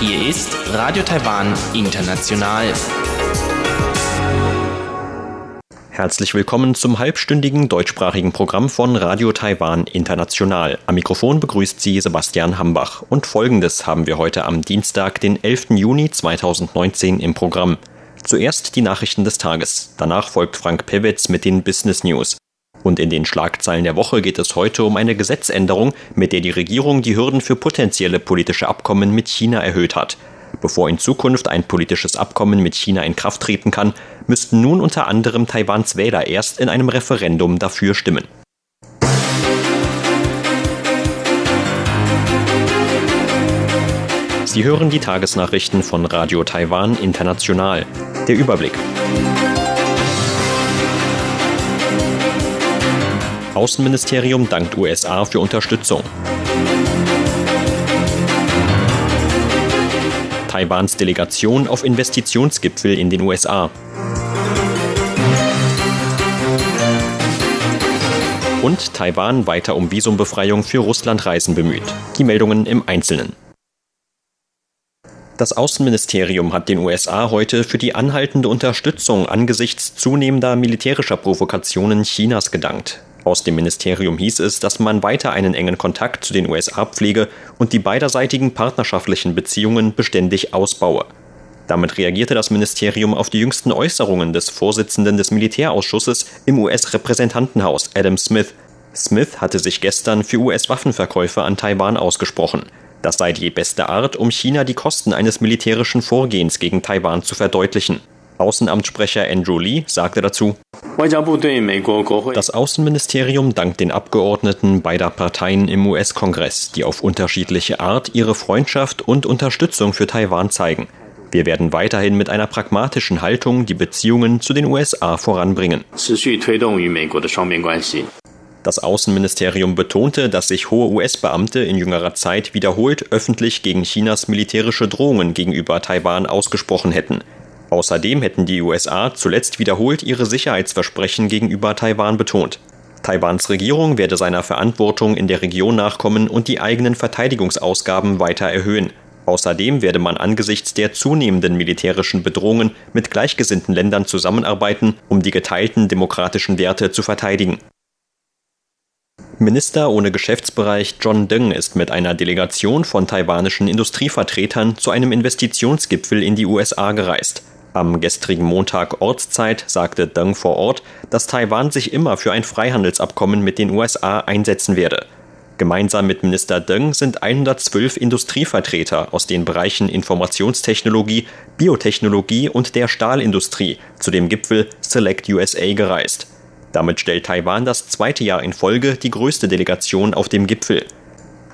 Hier ist Radio Taiwan International. Herzlich willkommen zum halbstündigen deutschsprachigen Programm von Radio Taiwan International. Am Mikrofon begrüßt Sie Sebastian Hambach. Und folgendes haben wir heute am Dienstag, den 11. Juni 2019 im Programm. Zuerst die Nachrichten des Tages. Danach folgt Frank Pewitz mit den Business News. Und in den Schlagzeilen der Woche geht es heute um eine Gesetzänderung, mit der die Regierung die Hürden für potenzielle politische Abkommen mit China erhöht hat. Bevor in Zukunft ein politisches Abkommen mit China in Kraft treten kann, müssten nun unter anderem Taiwans Wähler erst in einem Referendum dafür stimmen. Sie hören die Tagesnachrichten von Radio Taiwan International. Der Überblick. Außenministerium dankt USA für Unterstützung. Taiwans Delegation auf Investitionsgipfel in den USA. Und Taiwan weiter um Visumbefreiung für Russlandreisen bemüht. Die Meldungen im Einzelnen. Das Außenministerium hat den USA heute für die anhaltende Unterstützung angesichts zunehmender militärischer Provokationen Chinas gedankt. Aus dem Ministerium hieß es, dass man weiter einen engen Kontakt zu den USA pflege und die beiderseitigen partnerschaftlichen Beziehungen beständig ausbaue. Damit reagierte das Ministerium auf die jüngsten Äußerungen des Vorsitzenden des Militärausschusses im US-Repräsentantenhaus, Adam Smith. Smith hatte sich gestern für US-Waffenverkäufe an Taiwan ausgesprochen. Das sei die beste Art, um China die Kosten eines militärischen Vorgehens gegen Taiwan zu verdeutlichen. Außenamtssprecher Andrew Lee sagte dazu, das Außenministerium dankt den Abgeordneten beider Parteien im US-Kongress, die auf unterschiedliche Art ihre Freundschaft und Unterstützung für Taiwan zeigen. Wir werden weiterhin mit einer pragmatischen Haltung die Beziehungen zu den USA voranbringen. Das Außenministerium betonte, dass sich hohe US-Beamte in jüngerer Zeit wiederholt öffentlich gegen Chinas militärische Drohungen gegenüber Taiwan ausgesprochen hätten. Außerdem hätten die USA zuletzt wiederholt ihre Sicherheitsversprechen gegenüber Taiwan betont. Taiwans Regierung werde seiner Verantwortung in der Region nachkommen und die eigenen Verteidigungsausgaben weiter erhöhen. Außerdem werde man angesichts der zunehmenden militärischen Bedrohungen mit gleichgesinnten Ländern zusammenarbeiten, um die geteilten demokratischen Werte zu verteidigen. Minister ohne Geschäftsbereich John Deng ist mit einer Delegation von taiwanischen Industrievertretern zu einem Investitionsgipfel in die USA gereist. Am gestrigen Montag Ortszeit sagte Deng vor Ort, dass Taiwan sich immer für ein Freihandelsabkommen mit den USA einsetzen werde. Gemeinsam mit Minister Deng sind 112 Industrievertreter aus den Bereichen Informationstechnologie, Biotechnologie und der Stahlindustrie zu dem Gipfel Select USA gereist. Damit stellt Taiwan das zweite Jahr in Folge die größte Delegation auf dem Gipfel.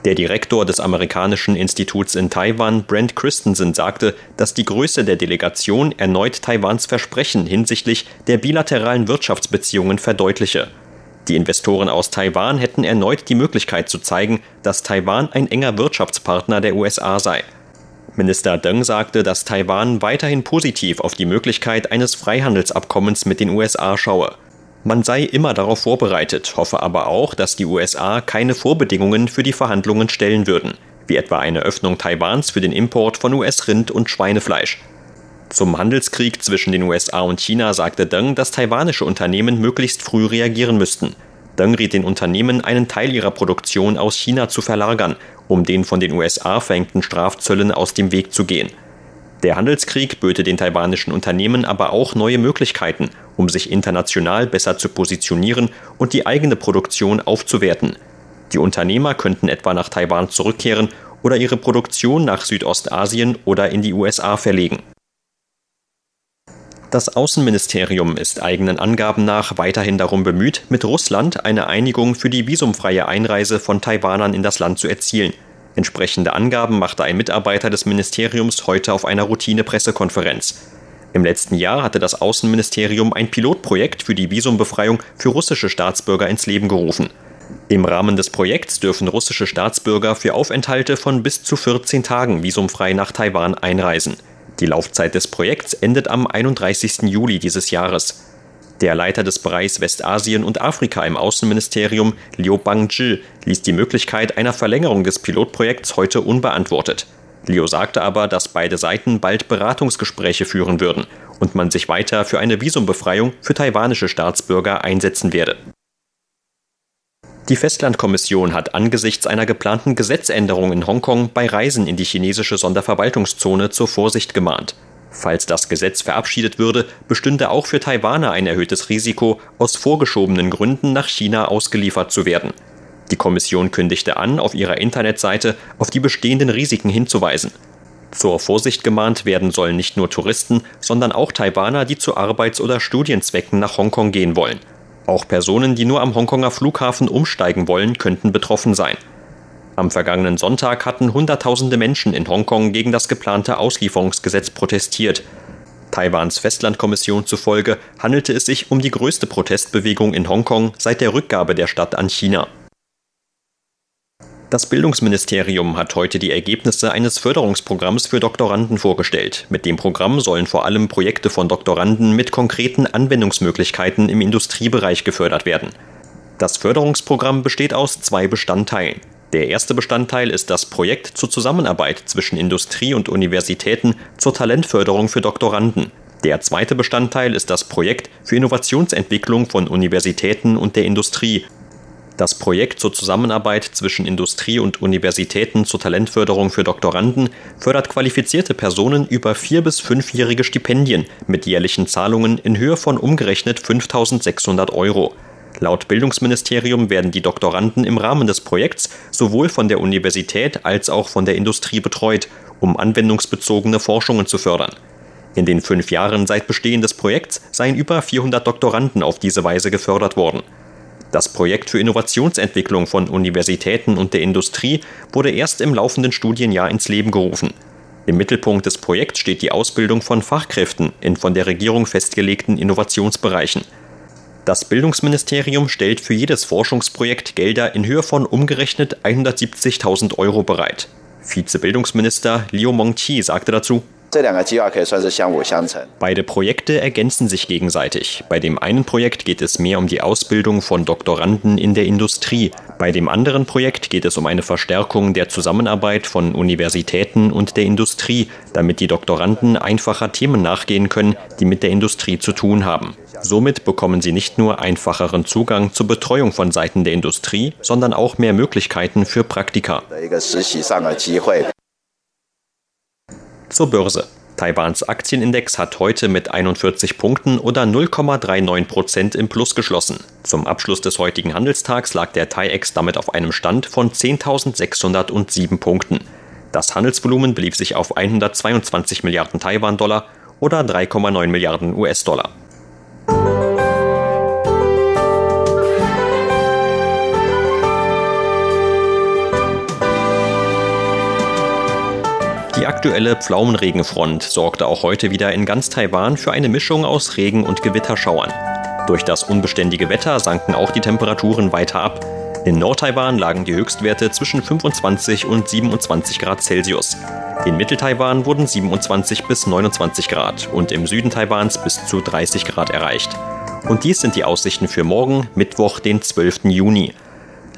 Der Direktor des amerikanischen Instituts in Taiwan, Brent Christensen, sagte, dass die Größe der Delegation erneut Taiwans Versprechen hinsichtlich der bilateralen Wirtschaftsbeziehungen verdeutliche. Die Investoren aus Taiwan hätten erneut die Möglichkeit zu zeigen, dass Taiwan ein enger Wirtschaftspartner der USA sei. Minister Deng sagte, dass Taiwan weiterhin positiv auf die Möglichkeit eines Freihandelsabkommens mit den USA schaue. Man sei immer darauf vorbereitet, hoffe aber auch, dass die USA keine Vorbedingungen für die Verhandlungen stellen würden, wie etwa eine Öffnung Taiwans für den Import von US-Rind und Schweinefleisch. Zum Handelskrieg zwischen den USA und China sagte Deng, dass taiwanische Unternehmen möglichst früh reagieren müssten. Deng riet den Unternehmen, einen Teil ihrer Produktion aus China zu verlagern, um den von den USA verhängten Strafzöllen aus dem Weg zu gehen. Der Handelskrieg böte den taiwanischen Unternehmen aber auch neue Möglichkeiten, um sich international besser zu positionieren und die eigene Produktion aufzuwerten. Die Unternehmer könnten etwa nach Taiwan zurückkehren oder ihre Produktion nach Südostasien oder in die USA verlegen. Das Außenministerium ist eigenen Angaben nach weiterhin darum bemüht, mit Russland eine Einigung für die visumfreie Einreise von Taiwanern in das Land zu erzielen. Entsprechende Angaben machte ein Mitarbeiter des Ministeriums heute auf einer Routine-Pressekonferenz. Im letzten Jahr hatte das Außenministerium ein Pilotprojekt für die Visumbefreiung für russische Staatsbürger ins Leben gerufen. Im Rahmen des Projekts dürfen russische Staatsbürger für Aufenthalte von bis zu 14 Tagen visumfrei nach Taiwan einreisen. Die Laufzeit des Projekts endet am 31. Juli dieses Jahres. Der Leiter des Bereichs Westasien und Afrika im Außenministerium, Liu Bangzhi, ließ die Möglichkeit einer Verlängerung des Pilotprojekts heute unbeantwortet. Liu sagte aber, dass beide Seiten bald Beratungsgespräche führen würden und man sich weiter für eine Visumbefreiung für taiwanische Staatsbürger einsetzen werde. Die Festlandkommission hat angesichts einer geplanten Gesetzänderung in Hongkong bei Reisen in die chinesische Sonderverwaltungszone zur Vorsicht gemahnt. Falls das Gesetz verabschiedet würde, bestünde auch für Taiwaner ein erhöhtes Risiko, aus vorgeschobenen Gründen nach China ausgeliefert zu werden. Die Kommission kündigte an, auf ihrer Internetseite auf die bestehenden Risiken hinzuweisen. Zur Vorsicht gemahnt werden sollen nicht nur Touristen, sondern auch Taiwaner, die zu Arbeits- oder Studienzwecken nach Hongkong gehen wollen. Auch Personen, die nur am Hongkonger Flughafen umsteigen wollen, könnten betroffen sein. Am vergangenen Sonntag hatten Hunderttausende Menschen in Hongkong gegen das geplante Auslieferungsgesetz protestiert. Taiwans Festlandkommission zufolge handelte es sich um die größte Protestbewegung in Hongkong seit der Rückgabe der Stadt an China. Das Bildungsministerium hat heute die Ergebnisse eines Förderungsprogramms für Doktoranden vorgestellt. Mit dem Programm sollen vor allem Projekte von Doktoranden mit konkreten Anwendungsmöglichkeiten im Industriebereich gefördert werden. Das Förderungsprogramm besteht aus zwei Bestandteilen. Der erste Bestandteil ist das Projekt zur Zusammenarbeit zwischen Industrie und Universitäten zur Talentförderung für Doktoranden. Der zweite Bestandteil ist das Projekt für Innovationsentwicklung von Universitäten und der Industrie das Projekt zur Zusammenarbeit zwischen Industrie und Universitäten zur Talentförderung für Doktoranden fördert qualifizierte Personen über vier- bis fünfjährige Stipendien mit jährlichen Zahlungen in Höhe von umgerechnet 5600 Euro. Laut Bildungsministerium werden die Doktoranden im Rahmen des Projekts sowohl von der Universität als auch von der Industrie betreut, um anwendungsbezogene Forschungen zu fördern. In den fünf Jahren seit Bestehen des Projekts seien über 400 Doktoranden auf diese Weise gefördert worden. Das Projekt für Innovationsentwicklung von Universitäten und der Industrie wurde erst im laufenden Studienjahr ins Leben gerufen. Im Mittelpunkt des Projekts steht die Ausbildung von Fachkräften in von der Regierung festgelegten Innovationsbereichen. Das Bildungsministerium stellt für jedes Forschungsprojekt Gelder in Höhe von umgerechnet 170.000 Euro bereit. Vizebildungsminister Liu Mongqi sagte dazu, Beide Projekte ergänzen sich gegenseitig. Bei dem einen Projekt geht es mehr um die Ausbildung von Doktoranden in der Industrie. Bei dem anderen Projekt geht es um eine Verstärkung der Zusammenarbeit von Universitäten und der Industrie, damit die Doktoranden einfacher Themen nachgehen können, die mit der Industrie zu tun haben. Somit bekommen sie nicht nur einfacheren Zugang zur Betreuung von Seiten der Industrie, sondern auch mehr Möglichkeiten für Praktika. Zur Börse. Taiwans Aktienindex hat heute mit 41 Punkten oder 0,39 Prozent im Plus geschlossen. Zum Abschluss des heutigen Handelstags lag der TAIEX damit auf einem Stand von 10.607 Punkten. Das Handelsvolumen belief sich auf 122 Milliarden Taiwan-Dollar oder 3,9 Milliarden US-Dollar. Die aktuelle Pflaumenregenfront sorgte auch heute wieder in ganz Taiwan für eine Mischung aus Regen und Gewitterschauern. Durch das unbeständige Wetter sanken auch die Temperaturen weiter ab. In Nord-Taiwan lagen die Höchstwerte zwischen 25 und 27 Grad Celsius. In Mittel-Taiwan wurden 27 bis 29 Grad und im Süden Taiwans bis zu 30 Grad erreicht. Und dies sind die Aussichten für morgen, Mittwoch, den 12. Juni.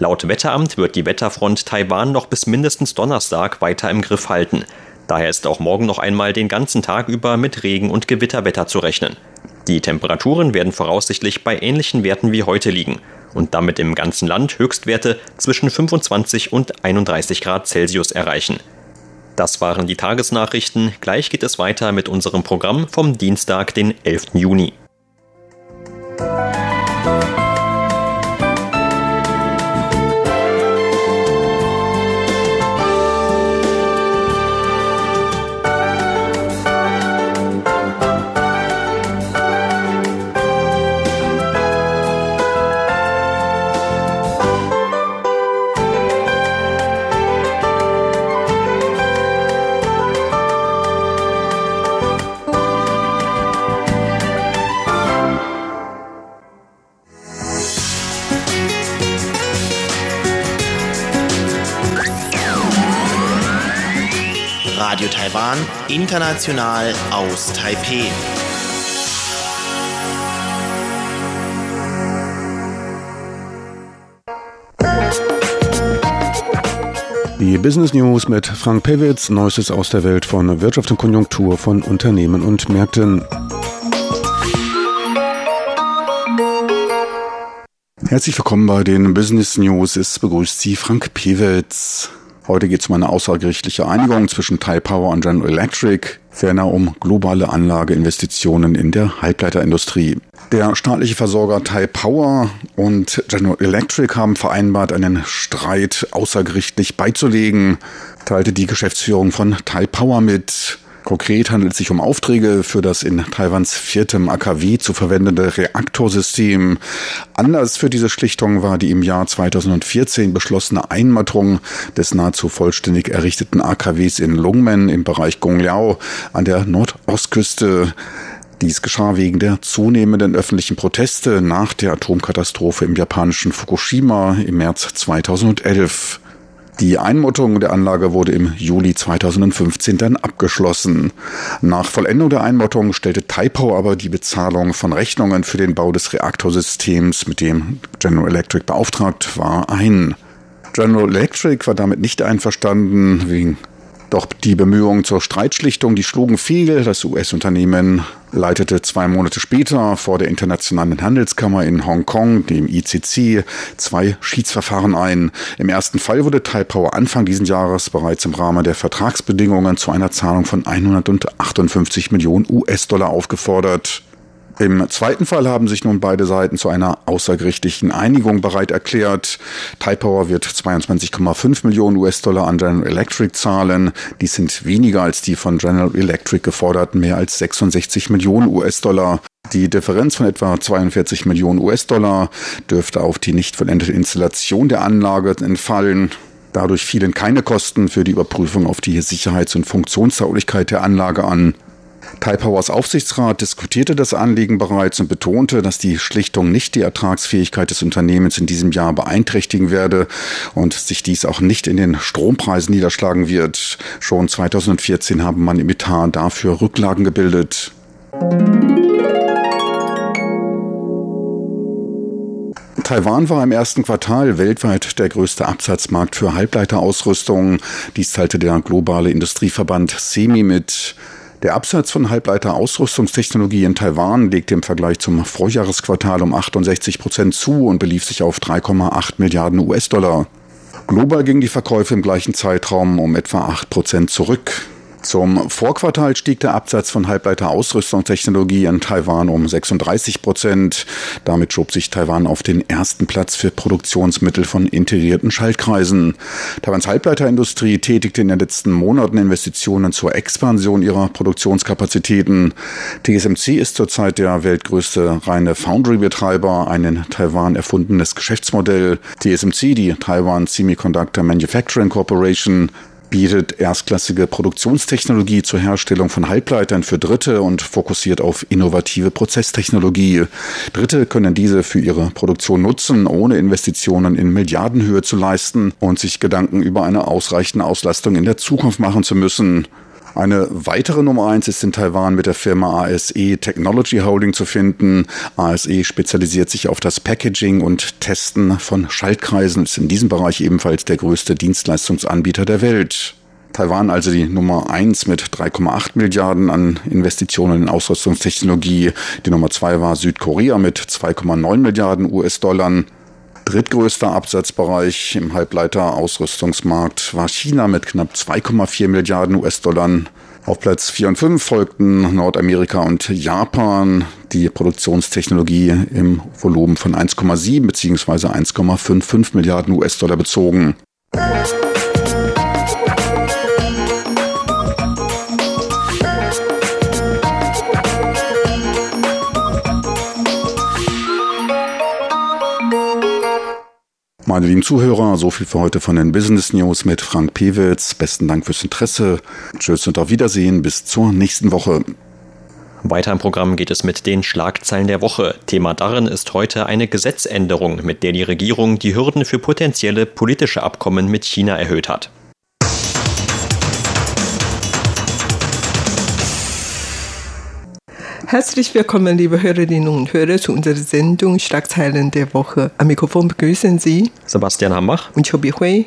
Laut Wetteramt wird die Wetterfront Taiwan noch bis mindestens Donnerstag weiter im Griff halten. Daher ist auch morgen noch einmal den ganzen Tag über mit Regen und Gewitterwetter zu rechnen. Die Temperaturen werden voraussichtlich bei ähnlichen Werten wie heute liegen und damit im ganzen Land Höchstwerte zwischen 25 und 31 Grad Celsius erreichen. Das waren die Tagesnachrichten. Gleich geht es weiter mit unserem Programm vom Dienstag, den 11. Juni. Rahman, international aus Taipeh. Die Business News mit Frank Pewitz, Neuestes aus der Welt von Wirtschaft und Konjunktur von Unternehmen und Märkten. Herzlich willkommen bei den Business News. Es begrüßt Sie Frank Pewitz. Heute geht es um eine außergerichtliche Einigung zwischen Thai Power und General Electric, ferner um globale Anlageinvestitionen in der Halbleiterindustrie. Der staatliche Versorger Thai Power und General Electric haben vereinbart, einen Streit außergerichtlich beizulegen, teilte die Geschäftsführung von Thai Power mit. Konkret handelt es sich um Aufträge für das in Taiwans viertem AKW zu verwendende Reaktorsystem. Anders für diese Schlichtung war die im Jahr 2014 beschlossene Einmattung des nahezu vollständig errichteten AKWs in Lungmen im Bereich Gongliao an der Nordostküste. Dies geschah wegen der zunehmenden öffentlichen Proteste nach der Atomkatastrophe im japanischen Fukushima im März 2011. Die Einmuttung der Anlage wurde im Juli 2015 dann abgeschlossen. Nach Vollendung der Einmuttung stellte Taipo aber die Bezahlung von Rechnungen für den Bau des Reaktorsystems, mit dem General Electric beauftragt war, ein. General Electric war damit nicht einverstanden, wegen doch die Bemühungen zur Streitschlichtung, die schlugen fehl. Das US-Unternehmen leitete zwei Monate später vor der Internationalen Handelskammer in Hongkong, dem ICC, zwei Schiedsverfahren ein. Im ersten Fall wurde Taipower Anfang dieses Jahres bereits im Rahmen der Vertragsbedingungen zu einer Zahlung von 158 Millionen US-Dollar aufgefordert. Im zweiten Fall haben sich nun beide Seiten zu einer außergerichtlichen Einigung bereit erklärt. Taipower wird 22,5 Millionen US-Dollar an General Electric zahlen. Dies sind weniger als die von General Electric geforderten mehr als 66 Millionen US-Dollar. Die Differenz von etwa 42 Millionen US-Dollar dürfte auf die nicht vollendete Installation der Anlage entfallen. Dadurch fielen keine Kosten für die Überprüfung auf die Sicherheits- und Funktionstauglichkeit der Anlage an. Taipowers Aufsichtsrat diskutierte das Anliegen bereits und betonte, dass die Schlichtung nicht die Ertragsfähigkeit des Unternehmens in diesem Jahr beeinträchtigen werde und sich dies auch nicht in den Strompreisen niederschlagen wird. Schon 2014 haben man im Etat dafür Rücklagen gebildet. Taiwan war im ersten Quartal weltweit der größte Absatzmarkt für Halbleiterausrüstung. Dies teilte der globale Industrieverband SEMI mit. Der Absatz von Halbleiter-Ausrüstungstechnologie in Taiwan legte im Vergleich zum Vorjahresquartal um 68 Prozent zu und belief sich auf 3,8 Milliarden US-Dollar. Global gingen die Verkäufe im gleichen Zeitraum um etwa 8 Prozent zurück. Zum Vorquartal stieg der Absatz von Halbleiter-Ausrüstungstechnologie in Taiwan um 36 Prozent. Damit schob sich Taiwan auf den ersten Platz für Produktionsmittel von integrierten Schaltkreisen. Taiwans Halbleiterindustrie tätigte in den letzten Monaten Investitionen zur Expansion ihrer Produktionskapazitäten. TSMC ist zurzeit der weltgrößte reine Foundry-Betreiber, ein in Taiwan erfundenes Geschäftsmodell. TSMC, die Taiwan Semiconductor Manufacturing Corporation, bietet erstklassige Produktionstechnologie zur Herstellung von Halbleitern für Dritte und fokussiert auf innovative Prozesstechnologie. Dritte können diese für ihre Produktion nutzen, ohne Investitionen in Milliardenhöhe zu leisten und sich Gedanken über eine ausreichende Auslastung in der Zukunft machen zu müssen. Eine weitere Nummer eins ist in Taiwan mit der Firma ASE Technology Holding zu finden. ASE spezialisiert sich auf das Packaging und Testen von Schaltkreisen, ist in diesem Bereich ebenfalls der größte Dienstleistungsanbieter der Welt. Taiwan also die Nummer eins mit 3,8 Milliarden an Investitionen in Ausrüstungstechnologie. Die Nummer zwei war Südkorea mit 2,9 Milliarden US-Dollar. Drittgrößter Absatzbereich im Halbleiter-Ausrüstungsmarkt war China mit knapp 2,4 Milliarden US-Dollar. Auf Platz 4 und 5 folgten Nordamerika und Japan, die Produktionstechnologie im Volumen von 1,7 bzw. 1,55 Milliarden US-Dollar bezogen. Meine lieben Zuhörer, so viel für heute von den Business News mit Frank Pewitz. Besten Dank fürs Interesse. Tschüss und auf Wiedersehen. Bis zur nächsten Woche. Weiter im Programm geht es mit den Schlagzeilen der Woche. Thema darin ist heute eine Gesetzänderung, mit der die Regierung die Hürden für potenzielle politische Abkommen mit China erhöht hat. Herzlich willkommen, liebe Hörerinnen und Hörer, zu unserer Sendung Schlagzeilen der Woche. Am Mikrofon begrüßen Sie Sebastian Hambach und Chobi Hui.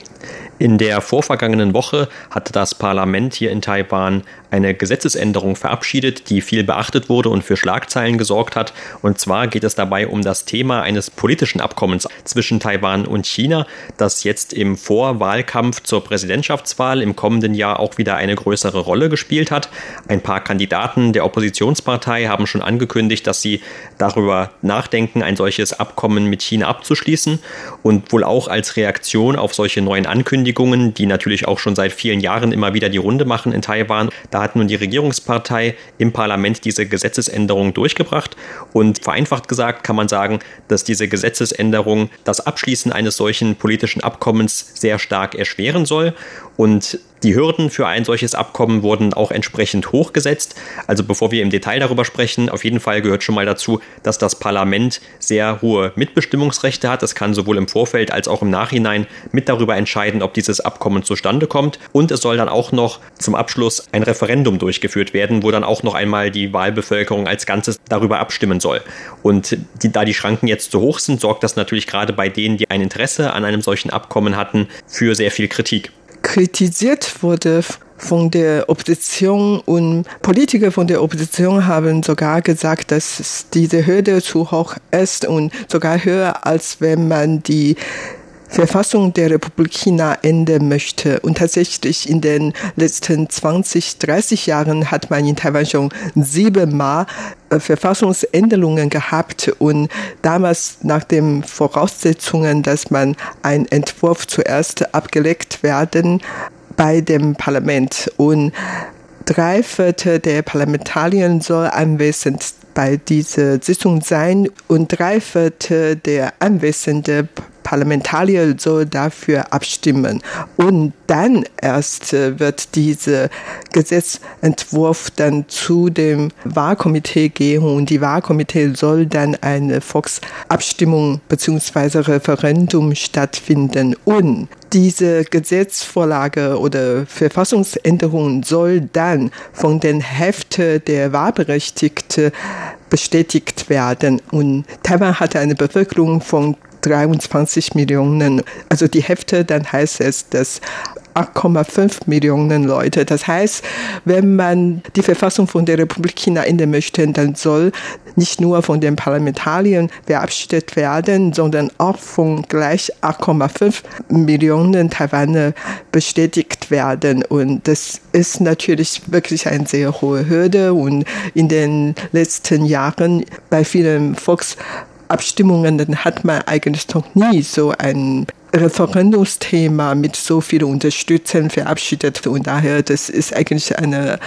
In der vorvergangenen Woche hatte das Parlament hier in Taiwan eine Gesetzesänderung verabschiedet, die viel beachtet wurde und für Schlagzeilen gesorgt hat. Und zwar geht es dabei um das Thema eines politischen Abkommens zwischen Taiwan und China, das jetzt im Vorwahlkampf zur Präsidentschaftswahl im kommenden Jahr auch wieder eine größere Rolle gespielt hat. Ein paar Kandidaten der Oppositionspartei haben schon angekündigt, dass sie darüber nachdenken, ein solches Abkommen mit China abzuschließen und wohl auch als Reaktion auf solche neuen Ankündigungen, die natürlich auch schon seit vielen Jahren immer wieder die Runde machen in Taiwan. Da hat nun die Regierungspartei im Parlament diese Gesetzesänderung durchgebracht. Und vereinfacht gesagt kann man sagen, dass diese Gesetzesänderung das Abschließen eines solchen politischen Abkommens sehr stark erschweren soll. Und die Hürden für ein solches Abkommen wurden auch entsprechend hochgesetzt. Also bevor wir im Detail darüber sprechen, auf jeden Fall gehört schon mal dazu, dass das Parlament sehr hohe Mitbestimmungsrechte hat. Es kann sowohl im Vorfeld als auch im Nachhinein mit darüber entscheiden, ob dieses Abkommen zustande kommt. Und es soll dann auch noch zum Abschluss ein Referendum durchgeführt werden, wo dann auch noch einmal die Wahlbevölkerung als Ganzes darüber abstimmen soll. Und die, da die Schranken jetzt zu hoch sind, sorgt das natürlich gerade bei denen, die ein Interesse an einem solchen Abkommen hatten, für sehr viel Kritik kritisiert wurde von der Opposition und Politiker von der Opposition haben sogar gesagt, dass diese Hürde zu hoch ist und sogar höher, als wenn man die Verfassung der Republik China ändern möchte. Und tatsächlich in den letzten 20, 30 Jahren hat man in Taiwan schon siebenmal äh, Verfassungsänderungen gehabt und damals nach den Voraussetzungen, dass man ein Entwurf zuerst abgelegt werden bei dem Parlament und drei Viertel der Parlamentarier soll anwesend bei dieser Sitzung sein und drei Viertel der anwesenden Parlamentarier soll dafür abstimmen. Und dann erst äh, wird dieser Gesetzentwurf dann zu dem Wahlkomitee gehen und die Wahlkomitee soll dann eine Volksabstimmung bzw. Referendum stattfinden. Und diese Gesetzvorlage oder Verfassungsänderung soll dann von den Hälfte der Wahlberechtigten bestätigt werden. Und Taiwan hat eine Bevölkerung von 23 Millionen, also die Hälfte, dann heißt es, dass 8,5 Millionen Leute. Das heißt, wenn man die Verfassung von der Republik China ändern möchte, dann soll nicht nur von den Parlamentariern verabschiedet werden, sondern auch von gleich 8,5 Millionen Taiwaner bestätigt werden. Und das ist natürlich wirklich eine sehr hohe Hürde. Und in den letzten Jahren bei vielen Volks Abstimmungen, dann hat man eigentlich noch nie so ein Referendumsthema mit so vielen Unterstützern verabschiedet und daher das ist eigentlich eine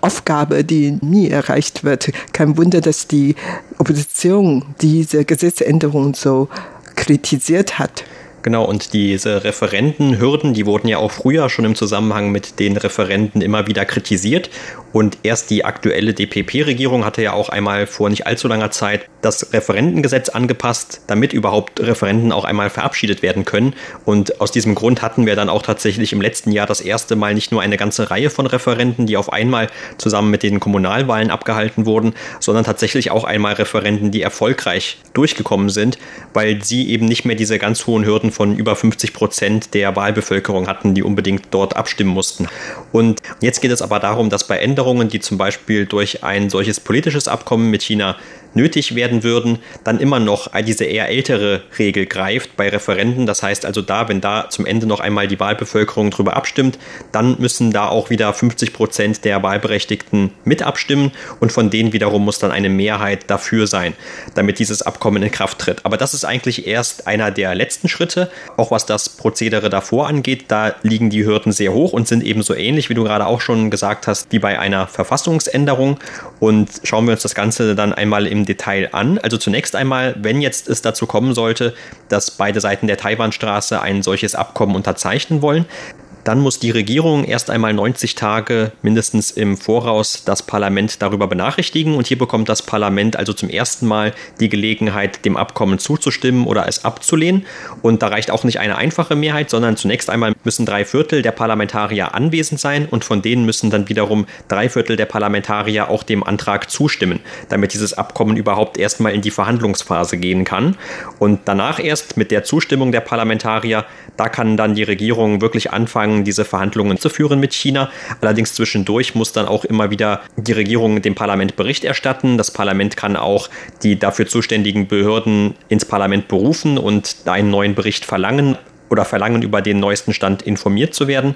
Aufgabe, die nie erreicht wird. Kein Wunder, dass die Opposition diese Gesetzänderung so kritisiert hat. Genau, und diese Referentenhürden, die wurden ja auch früher schon im Zusammenhang mit den Referenten immer wieder kritisiert. Und erst die aktuelle DPP-Regierung hatte ja auch einmal vor nicht allzu langer Zeit das Referentengesetz angepasst, damit überhaupt Referenten auch einmal verabschiedet werden können. Und aus diesem Grund hatten wir dann auch tatsächlich im letzten Jahr das erste Mal nicht nur eine ganze Reihe von Referenten, die auf einmal zusammen mit den Kommunalwahlen abgehalten wurden, sondern tatsächlich auch einmal Referenten, die erfolgreich durchgekommen sind, weil sie eben nicht mehr diese ganz hohen Hürden von über 50 Prozent der Wahlbevölkerung hatten, die unbedingt dort abstimmen mussten. Und jetzt geht es aber darum, dass bei Änderungen Änderungen, die zum Beispiel durch ein solches politisches Abkommen mit China nötig werden würden, dann immer noch diese eher ältere Regel greift bei Referenden. Das heißt also da, wenn da zum Ende noch einmal die Wahlbevölkerung darüber abstimmt, dann müssen da auch wieder 50 Prozent der Wahlberechtigten mit abstimmen und von denen wiederum muss dann eine Mehrheit dafür sein, damit dieses Abkommen in Kraft tritt. Aber das ist eigentlich erst einer der letzten Schritte, auch was das Prozedere davor angeht. Da liegen die Hürden sehr hoch und sind ebenso ähnlich, wie du gerade auch schon gesagt hast, wie bei einer Verfassungsänderung. Und schauen wir uns das Ganze dann einmal im Detail an. Also zunächst einmal, wenn jetzt es dazu kommen sollte, dass beide Seiten der Taiwanstraße ein solches Abkommen unterzeichnen wollen, dann muss die Regierung erst einmal 90 Tage mindestens im Voraus das Parlament darüber benachrichtigen und hier bekommt das Parlament also zum ersten Mal die Gelegenheit, dem Abkommen zuzustimmen oder es abzulehnen. Und da reicht auch nicht eine einfache Mehrheit, sondern zunächst einmal müssen drei Viertel der Parlamentarier anwesend sein und von denen müssen dann wiederum drei Viertel der Parlamentarier auch dem Antrag zustimmen, damit dieses Abkommen überhaupt erstmal in die Verhandlungsphase gehen kann. Und danach erst mit der Zustimmung der Parlamentarier, da kann dann die Regierung wirklich anfangen, diese Verhandlungen zu führen mit China. Allerdings zwischendurch muss dann auch immer wieder die Regierung dem Parlament Bericht erstatten. Das Parlament kann auch die dafür zuständigen Behörden ins Parlament berufen und einen neuen Bericht verlangen oder verlangen, über den neuesten Stand informiert zu werden.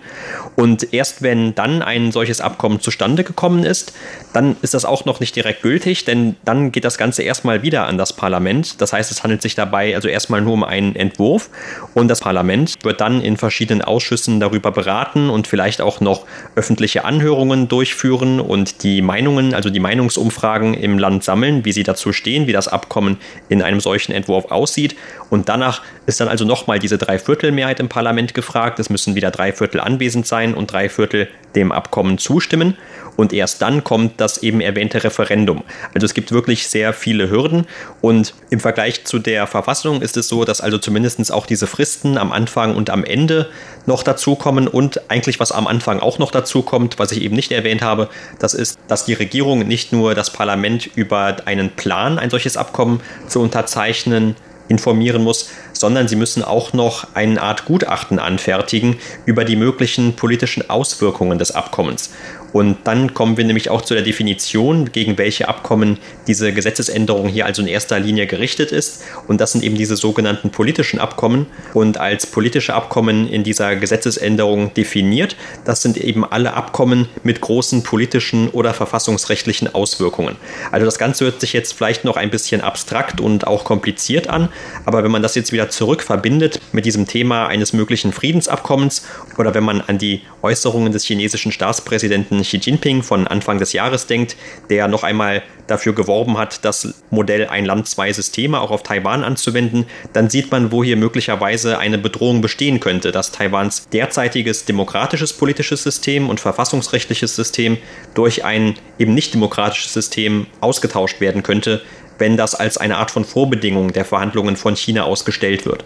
Und erst wenn dann ein solches Abkommen zustande gekommen ist, dann ist das auch noch nicht direkt gültig, denn dann geht das Ganze erstmal wieder an das Parlament. Das heißt, es handelt sich dabei also erstmal nur um einen Entwurf und das Parlament wird dann in verschiedenen Ausschüssen darüber beraten und vielleicht auch noch öffentliche Anhörungen durchführen und die Meinungen, also die Meinungsumfragen im Land sammeln, wie sie dazu stehen, wie das Abkommen in einem solchen Entwurf aussieht. Und danach ist dann also nochmal diese Dreiviertelmehrheit im Parlament gefragt. Es müssen wieder drei Viertel anwesend sein und drei Viertel dem Abkommen zustimmen. Und erst dann kommt das eben erwähnte Referendum. Also es gibt wirklich sehr viele Hürden. Und im Vergleich zu der Verfassung ist es so, dass also zumindest auch diese Fristen am Anfang und am Ende noch dazukommen. Und eigentlich was am Anfang auch noch dazukommt, was ich eben nicht erwähnt habe, das ist, dass die Regierung nicht nur das Parlament über einen Plan, ein solches Abkommen zu unterzeichnen, informieren muss, sondern sie müssen auch noch eine Art Gutachten anfertigen über die möglichen politischen Auswirkungen des Abkommens. Und dann kommen wir nämlich auch zu der Definition, gegen welche Abkommen diese Gesetzesänderung hier also in erster Linie gerichtet ist. Und das sind eben diese sogenannten politischen Abkommen. Und als politische Abkommen in dieser Gesetzesänderung definiert, das sind eben alle Abkommen mit großen politischen oder verfassungsrechtlichen Auswirkungen. Also das Ganze hört sich jetzt vielleicht noch ein bisschen abstrakt und auch kompliziert an, aber wenn man das jetzt wieder zurück verbindet mit diesem Thema eines möglichen Friedensabkommens oder wenn man an die Äußerungen des chinesischen Staatspräsidenten Xi Jinping von Anfang des Jahres denkt, der noch einmal dafür geworben hat, das Modell ein Land, zwei Systeme auch auf Taiwan anzuwenden, dann sieht man, wo hier möglicherweise eine Bedrohung bestehen könnte, dass Taiwans derzeitiges demokratisches politisches System und verfassungsrechtliches System durch ein eben nicht demokratisches System ausgetauscht werden könnte, wenn das als eine Art von Vorbedingung der Verhandlungen von China ausgestellt wird.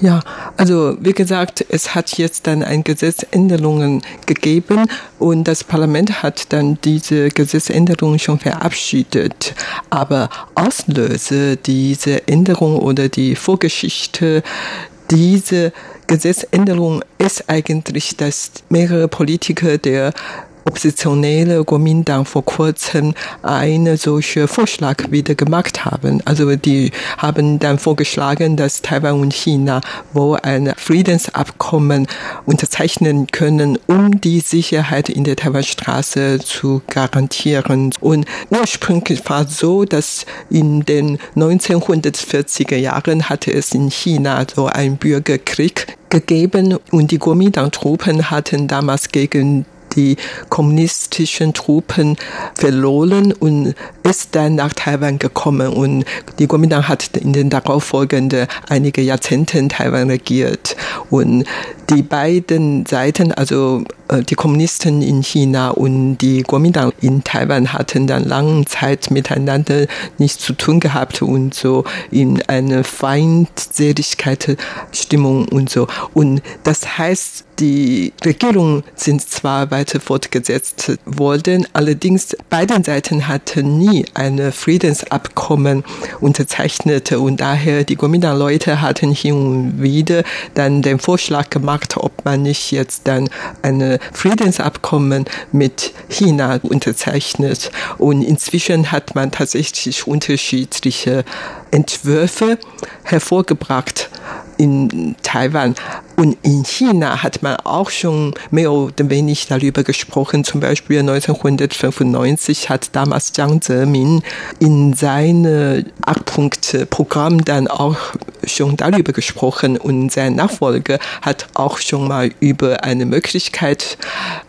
Ja, also wie gesagt, es hat jetzt dann ein Gesetzänderungen gegeben und das Parlament hat dann diese Gesetzänderungen schon verabschiedet. Aber Auslöse diese Änderung oder die Vorgeschichte diese Gesetzänderung ist eigentlich, dass mehrere Politiker der oppositionelle Kuomintang vor kurzem einen solchen Vorschlag wieder gemacht haben. Also die haben dann vorgeschlagen, dass Taiwan und China wohl ein Friedensabkommen unterzeichnen können, um die Sicherheit in der Taiwanstraße zu garantieren. Und ursprünglich war es so, dass in den 1940er Jahren hatte es in China so einen Bürgerkrieg gegeben und die Kuomintang-Truppen hatten damals gegen die kommunistischen Truppen verloren und ist dann nach Taiwan gekommen und die Kuomintang hat in den darauffolgenden einige Jahrzehnten Taiwan regiert und die beiden Seiten, also äh, die Kommunisten in China und die Kuomintang in Taiwan hatten dann lange Zeit miteinander nichts zu tun gehabt und so in eine Feindseligkeitsstimmung und so. Und das heißt, die Regierung sind zwar weiter fortgesetzt worden, allerdings beiden Seiten hatten nie ein Friedensabkommen unterzeichnet und daher die Kuomintang-Leute hatten hin und wieder dann den Vorschlag gemacht, ob man nicht jetzt dann ein Friedensabkommen mit China unterzeichnet. Und inzwischen hat man tatsächlich unterschiedliche Entwürfe hervorgebracht in Taiwan. Und in China hat man auch schon mehr oder weniger darüber gesprochen. Zum Beispiel 1995 hat damals Jiang Zemin in seinem Achtpunkt-Programm dann auch schon darüber gesprochen und sein Nachfolger hat auch schon mal über eine Möglichkeit,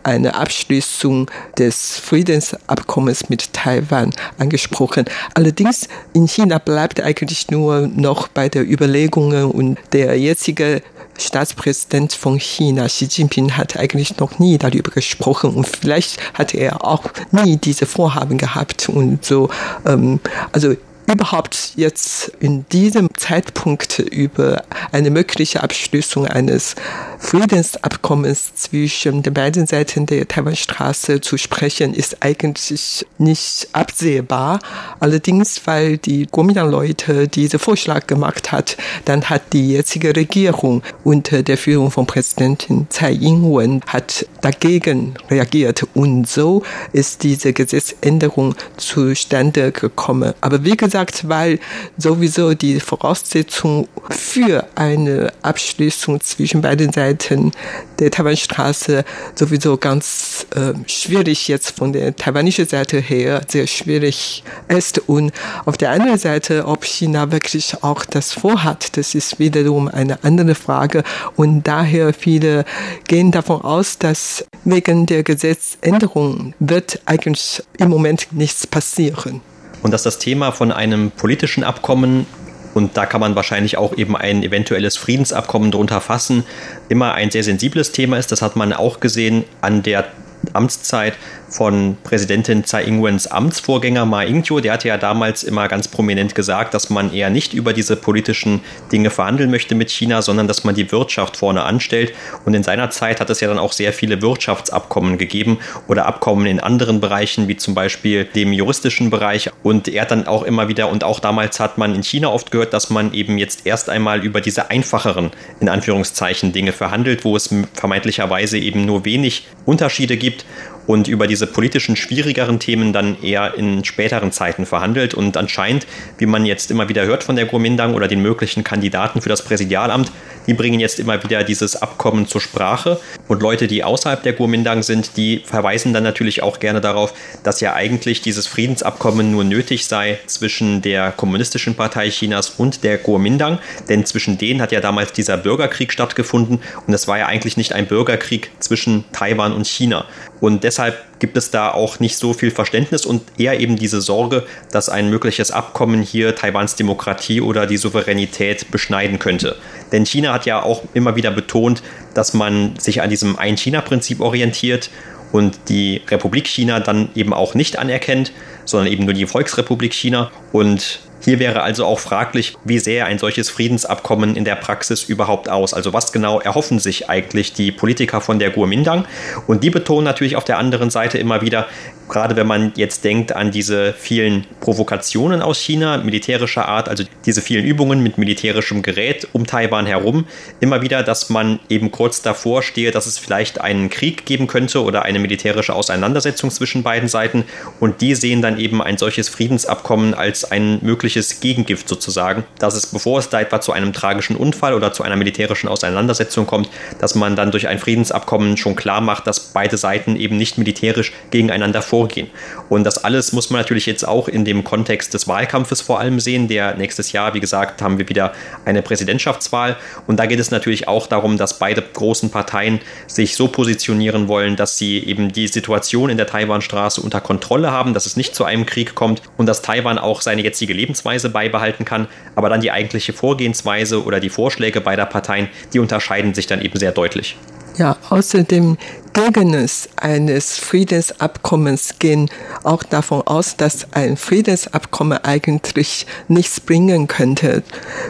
eine Abschließung des Friedensabkommens mit Taiwan angesprochen. Allerdings in China bleibt eigentlich nur noch bei der Überlegungen und der jetzige Staatspräsident von China, Xi Jinping, hat eigentlich noch nie darüber gesprochen und vielleicht hat er auch nie diese Vorhaben gehabt und so. Ähm, also überhaupt jetzt in diesem Zeitpunkt über eine mögliche Abschließung eines Friedensabkommens zwischen den beiden Seiten der Taiwanstraße zu sprechen, ist eigentlich nicht absehbar. Allerdings, weil die Kuomintang-Leute diesen Vorschlag gemacht hat, dann hat die jetzige Regierung unter der Führung von Präsidentin Tsai Ing-wen hat dagegen reagiert und so ist diese Gesetzänderung zustande gekommen. Aber wie gesagt, gesagt, weil sowieso die Voraussetzung für eine Abschließung zwischen beiden Seiten der Taiwanstraße sowieso ganz äh, schwierig jetzt von der taiwanischen Seite her sehr schwierig ist. Und auf der anderen Seite, ob China wirklich auch das vorhat, das ist wiederum eine andere Frage. Und daher viele gehen davon aus, dass wegen der Gesetzänderung wird eigentlich im Moment nichts passieren und dass das Thema von einem politischen Abkommen und da kann man wahrscheinlich auch eben ein eventuelles Friedensabkommen drunter fassen, immer ein sehr sensibles Thema ist. Das hat man auch gesehen an der Amtszeit von Präsidentin Tsai Ing-wens Amtsvorgänger Ma Ying-jeou. Der hatte ja damals immer ganz prominent gesagt, dass man eher nicht über diese politischen Dinge verhandeln möchte mit China, sondern dass man die Wirtschaft vorne anstellt. Und in seiner Zeit hat es ja dann auch sehr viele Wirtschaftsabkommen gegeben oder Abkommen in anderen Bereichen, wie zum Beispiel dem juristischen Bereich. Und er hat dann auch immer wieder, und auch damals hat man in China oft gehört, dass man eben jetzt erst einmal über diese einfacheren, in Anführungszeichen, Dinge verhandelt, wo es vermeintlicherweise eben nur wenig Unterschiede gibt gibt. Und über diese politischen schwierigeren Themen dann eher in späteren Zeiten verhandelt. Und anscheinend, wie man jetzt immer wieder hört von der Kuomintang oder den möglichen Kandidaten für das Präsidialamt, die bringen jetzt immer wieder dieses Abkommen zur Sprache. Und Leute, die außerhalb der Kuomintang sind, die verweisen dann natürlich auch gerne darauf, dass ja eigentlich dieses Friedensabkommen nur nötig sei zwischen der Kommunistischen Partei Chinas und der Kuomintang. Denn zwischen denen hat ja damals dieser Bürgerkrieg stattgefunden. Und es war ja eigentlich nicht ein Bürgerkrieg zwischen Taiwan und China. Und deshalb gibt es da auch nicht so viel Verständnis und eher eben diese Sorge, dass ein mögliches Abkommen hier Taiwans Demokratie oder die Souveränität beschneiden könnte. Denn China hat ja auch immer wieder betont, dass man sich an diesem Ein-China-Prinzip orientiert und die Republik China dann eben auch nicht anerkennt, sondern eben nur die Volksrepublik China. Und hier wäre also auch fraglich, wie sähe ein solches Friedensabkommen in der Praxis überhaupt aus? Also was genau erhoffen sich eigentlich die Politiker von der Kuomintang? Und die betonen natürlich auf der anderen Seite immer wieder, gerade wenn man jetzt denkt an diese vielen Provokationen aus China, militärischer Art, also diese vielen Übungen mit militärischem Gerät um Taiwan herum, immer wieder, dass man eben kurz davor stehe, dass es vielleicht einen Krieg geben könnte oder eine militärische Auseinandersetzung zwischen beiden Seiten. Und die sehen dann eben ein solches Friedensabkommen als ein mögliches Gegengift sozusagen, dass es, bevor es da etwa zu einem tragischen Unfall oder zu einer militärischen Auseinandersetzung kommt, dass man dann durch ein Friedensabkommen schon klar macht, dass beide Seiten eben nicht militärisch gegeneinander vorgehen. Und das alles muss man natürlich jetzt auch in dem Kontext des Wahlkampfes vor allem sehen. Der nächstes Jahr, wie gesagt, haben wir wieder eine Präsidentschaftswahl. Und da geht es natürlich auch darum, dass beide großen Parteien sich so positionieren wollen, dass sie eben die Situation in der Taiwanstraße unter Kontrolle haben, dass es nicht zu einem Krieg kommt und dass Taiwan auch seine jetzige Lebensweise beibehalten kann. Aber dann die eigentliche Vorgehensweise oder die Vorschläge beider Parteien, die unterscheiden sich dann eben sehr deutlich. Ja, außerdem Gegner eines Friedensabkommens gehen auch davon aus, dass ein Friedensabkommen eigentlich nichts bringen könnte.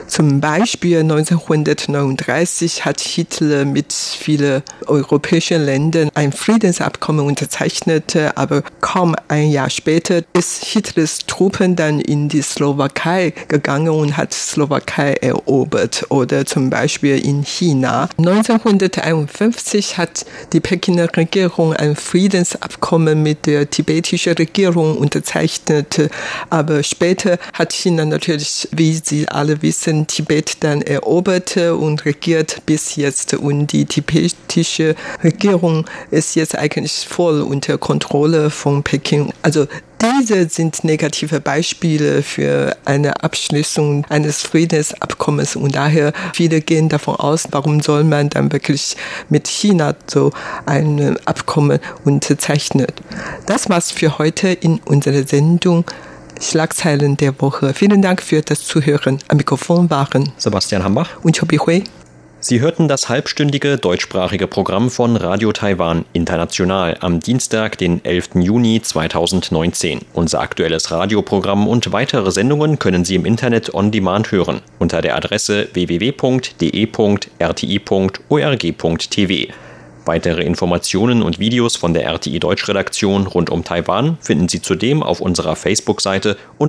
Zum Beispiel 1939 hat Hitler mit vielen europäischen Ländern ein Friedensabkommen unterzeichnet, aber kaum ein Jahr später ist Hitlers Truppen dann in die Slowakei gegangen und hat Slowakei erobert. Oder zum Beispiel in China. 1951 hat die Peking Berliner Regierung ein Friedensabkommen mit der tibetischen Regierung unterzeichnete. Aber später hat China natürlich, wie Sie alle wissen, Tibet dann erobert und regiert bis jetzt. Und die tibetische Regierung ist jetzt eigentlich voll unter Kontrolle von Peking. Also diese sind negative Beispiele für eine Abschließung eines Friedensabkommens und daher viele gehen davon aus, warum soll man dann wirklich mit China so ein Abkommen unterzeichnen. Das war's für heute in unserer Sendung. Schlagzeilen der Woche. Vielen Dank für das Zuhören. Am Mikrofon waren Sebastian Hambach und Chobi Hui. Sie hörten das halbstündige deutschsprachige Programm von Radio Taiwan International am Dienstag, den 11. Juni 2019. Unser aktuelles Radioprogramm und weitere Sendungen können Sie im Internet on demand hören unter der Adresse www.de.rti.org.tv. Weitere Informationen und Videos von der RTI Deutschredaktion rund um Taiwan finden Sie zudem auf unserer Facebook-Seite und